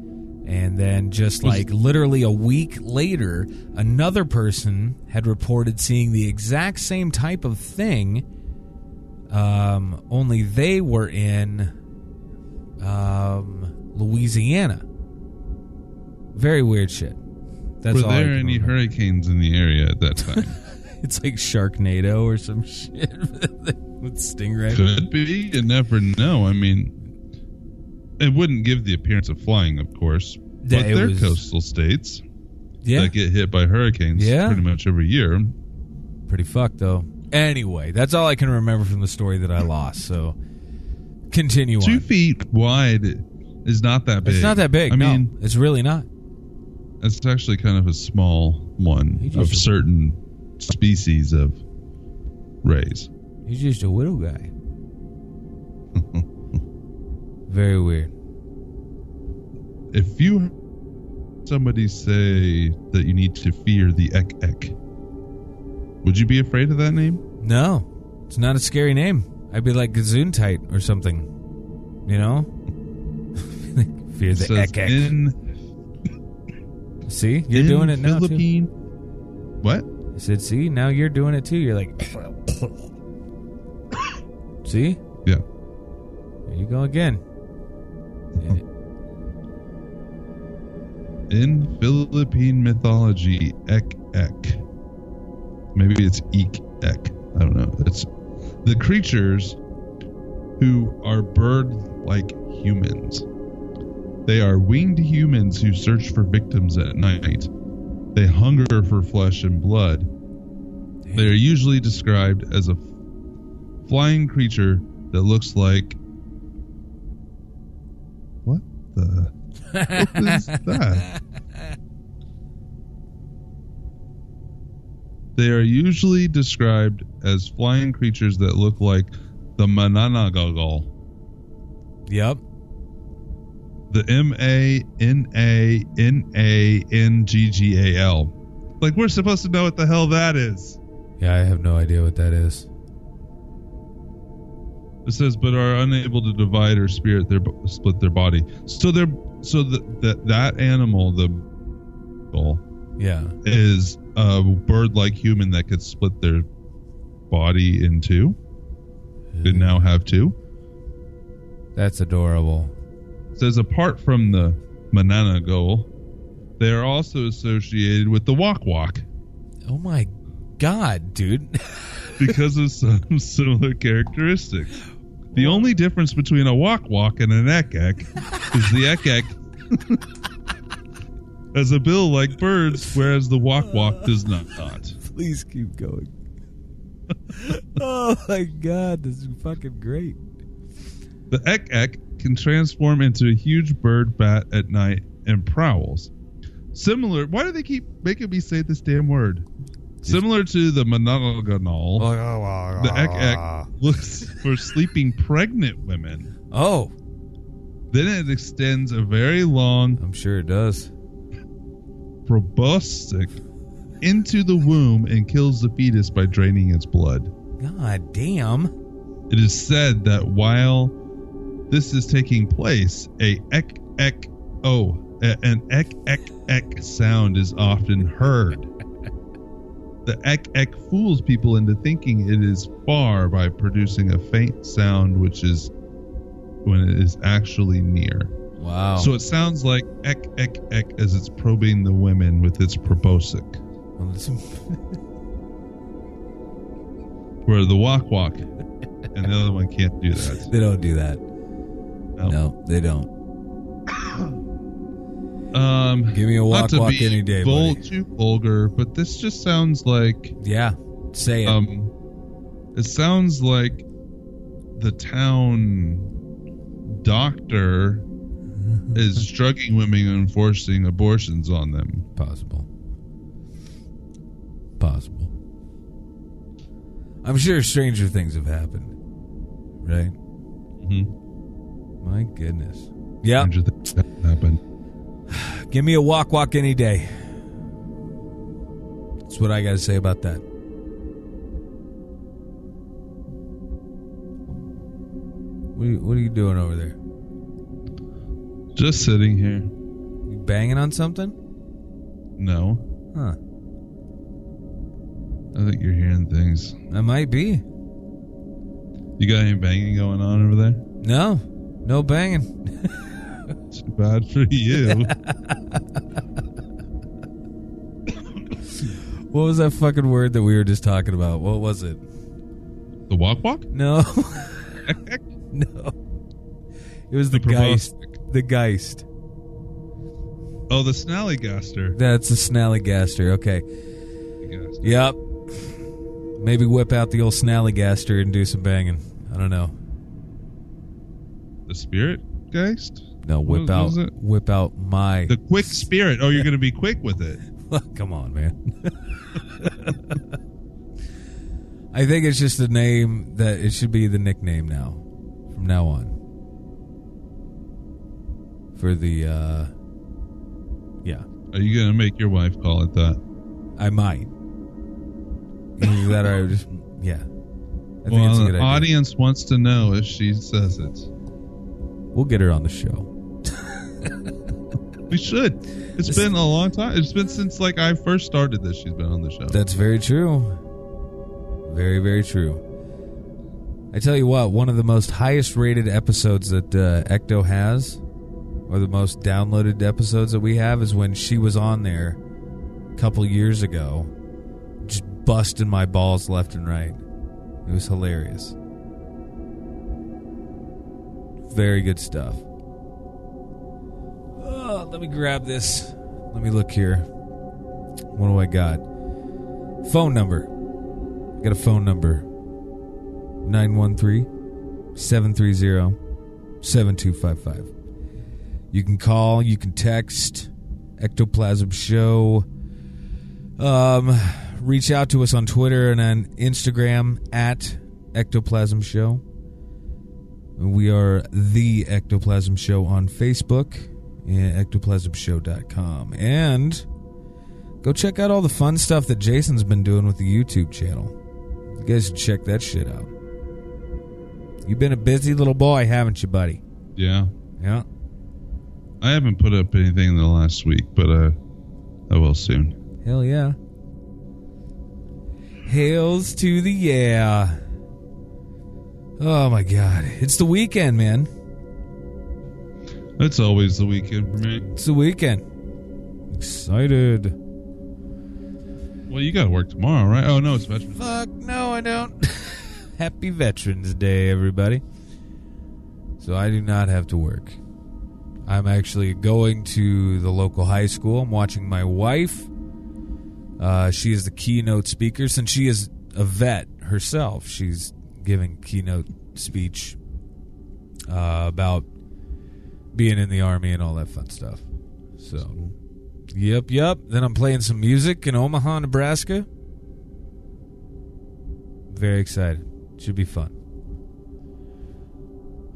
And then, just like literally a week later, another person had reported seeing the exact same type of thing. Um, only they were in um, Louisiana. Very weird shit. That's Were there any remember. hurricanes in the area at that time? [laughs] It's like Sharknado or some [laughs] shit [laughs] with Stingray. Could be. You never know. I mean, it wouldn't give the appearance of flying, of course. Yeah, but they're was- coastal states Yeah, that get hit by hurricanes Yeah. pretty much every year. pretty fucked though. Anyway, that's all I can remember from the story that I lost. So continue Two on. feet wide is not that big. It's not that big. I no, mean, it's really not. it's actually kind of a small one of certain species of rays. He's just a little guy. [laughs] Very weird. If you somebody say that you need to fear the ek ek, would you be afraid of that name? No, it's not a scary name. I'd be like Gesundheit or something. You know? [laughs] Fear the ek ek. in See? You're in doing it now too. What? I said, see, now you're doing it too. You're like, [coughs] see? Yeah. There you go again. In Philippine mythology, ek ek. Maybe it's eek ek. I don't know. It's the creatures who are bird like humans. They are winged humans who search for victims at night. They hunger for flesh and blood. They are usually described as a flying creature that looks like. The? What is [laughs] that? They are usually described as flying creatures that look like the Manananggal. Yep. The M A N A N A N G G A L. Like we're supposed to know what the hell that is. Yeah, I have no idea what that is. It says, but are unable to divide or spirit their split their body. So they're so that that that animal, the bull, Yeah. is a bird-like human that could split their body in two. They now have two. That's adorable. It says apart from the Manana goal, they are also associated with the Wak Wak Oh my god, dude. because of some [laughs] similar characteristics. The only difference between a Wak Wak and an Ek Ek is the Ek Ek has [laughs] a bill like birds, whereas the Wak Wak does not. Please keep going. [laughs] oh my god, this is fucking great. The Ek Ek can transform into a huge bird bat at night and prowls. Similar. Why do they keep making me say this damn word? Similar to the Monogonal, oh, the Ek Ek looks for sleeping pregnant women. Oh, Then it extends a very long I'm sure it does. proboscis into the womb and kills the fetus by draining its blood. God damn. It is said that while this is taking place, a ek ek oh, a- an ek ek ek sound is often heard. The ek ek fools people into thinking it is far by producing a faint sound, which is when it is actually near. Wow. So it sounds like ek ek ek as it's probing the women with its proboscis, Well, [laughs] where the walk walk and the other one can't do that. they don't do that. No. No, they don't. Um, Give me a walk, to walk be any day, vul- buddy. too vulgar, but this just sounds like Yeah, say it. um, it sounds like the town doctor is [laughs] drugging women and forcing abortions on them. Possible. Possible. I'm sure stranger things have happened. Right? Mm-hmm. My goodness. Yeah. Stranger things that happen. Give me a walk, walk any day. That's what I got to say about that. What are, you, what are you doing over there? Just sitting here. You banging on something? No, Huh. I think you're hearing things. I might be. You got any banging going on over there? No. No banging. [laughs] [laughs] Too bad for you. [laughs] What was that fucking word that we were just talking about? What was it? the walk walk? No. [laughs] no. It was the, The Geist. The Geist. Oh, the Snallygaster. That's a Snallygaster. Okay. Yep. Maybe whip out the old Snallygaster and do some banging. I don't know. The Spirit Geist? No, whip What out it? whip out my The Quick Spirit. Oh, you're [laughs] going to be quick with it. Come on, man. [laughs] I think it's just a name that it should be the nickname now. From now on. For the uh yeah, Are you going to make your wife call it that? I might. Either that or I just yeah. I think well, it's a the idea. audience wants to know if she says it. We'll get her on the show. We should. It's This- been a long time. It's been since like I first started this. She's been on the show. That's very true. Very, very true. I tell you what, one of the most highest rated episodes that uh, Ecto has, or the most downloaded episodes that we have, is when she was on there a couple years ago, just busting my balls left and right. It was hilarious. Very good stuff. Oh, let me grab this. Let me look here. What do I got? Phone number. I got a phone number 913 730 7255. You can call, you can text Ectoplasm Show. Um, reach out to us on Twitter and on Instagram at Ectoplasm Show. We are the Ectoplasm Show on Facebook and ectoplasmshow.com. And go check out all the fun stuff that Jason's been doing with the YouTube channel. You guys should check that shit out. You've been a busy little boy, haven't you, buddy? yeah. Yeah. I haven't put up anything in the last week, but uh, I will soon. Hell yeah. Hails to the yeah. Oh my god. It's the weekend, man. It's always the weekend for me. It's the weekend. Excited. Well, you got to work tomorrow, right? Oh no, it's Veterans. Fuck, no, I don't. [laughs] Happy Veterans Day, everybody. So I do not have to work. I'm actually going to the local high school. I'm watching my wife. Uh, she is the keynote speaker since she is a vet herself. She's giving keynote speech uh, about being in the army and all that fun stuff. So, yep, yep. Then I'm playing some music in Omaha, Nebraska. Very excited. Should be fun.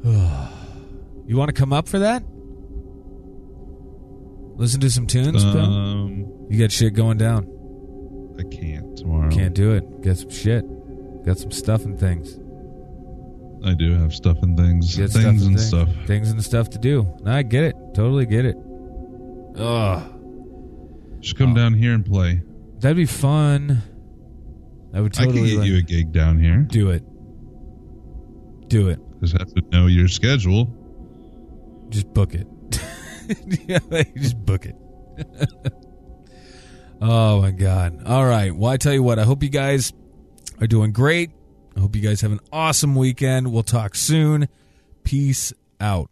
[sighs] you want to come up for that? Listen to some tunes? Um, You got shit going down. I can't tomorrow. Can't do it. Got some shit. Got some stuff and things. I do have stuff and things, things and things. stuff. Things and stuff to do. No, I get it. Totally get it. Ugh. Just come Oh. down here and play. That'd be fun. I would totally. I can get let- you a gig down here. do it. Do it. Just have to know your schedule. Just book it. [laughs] yeah, just book it. [laughs] oh my god. All right. Well, I tell you what, I hope you guys are doing great. I hope you guys have an awesome weekend. We'll talk soon. Peace out.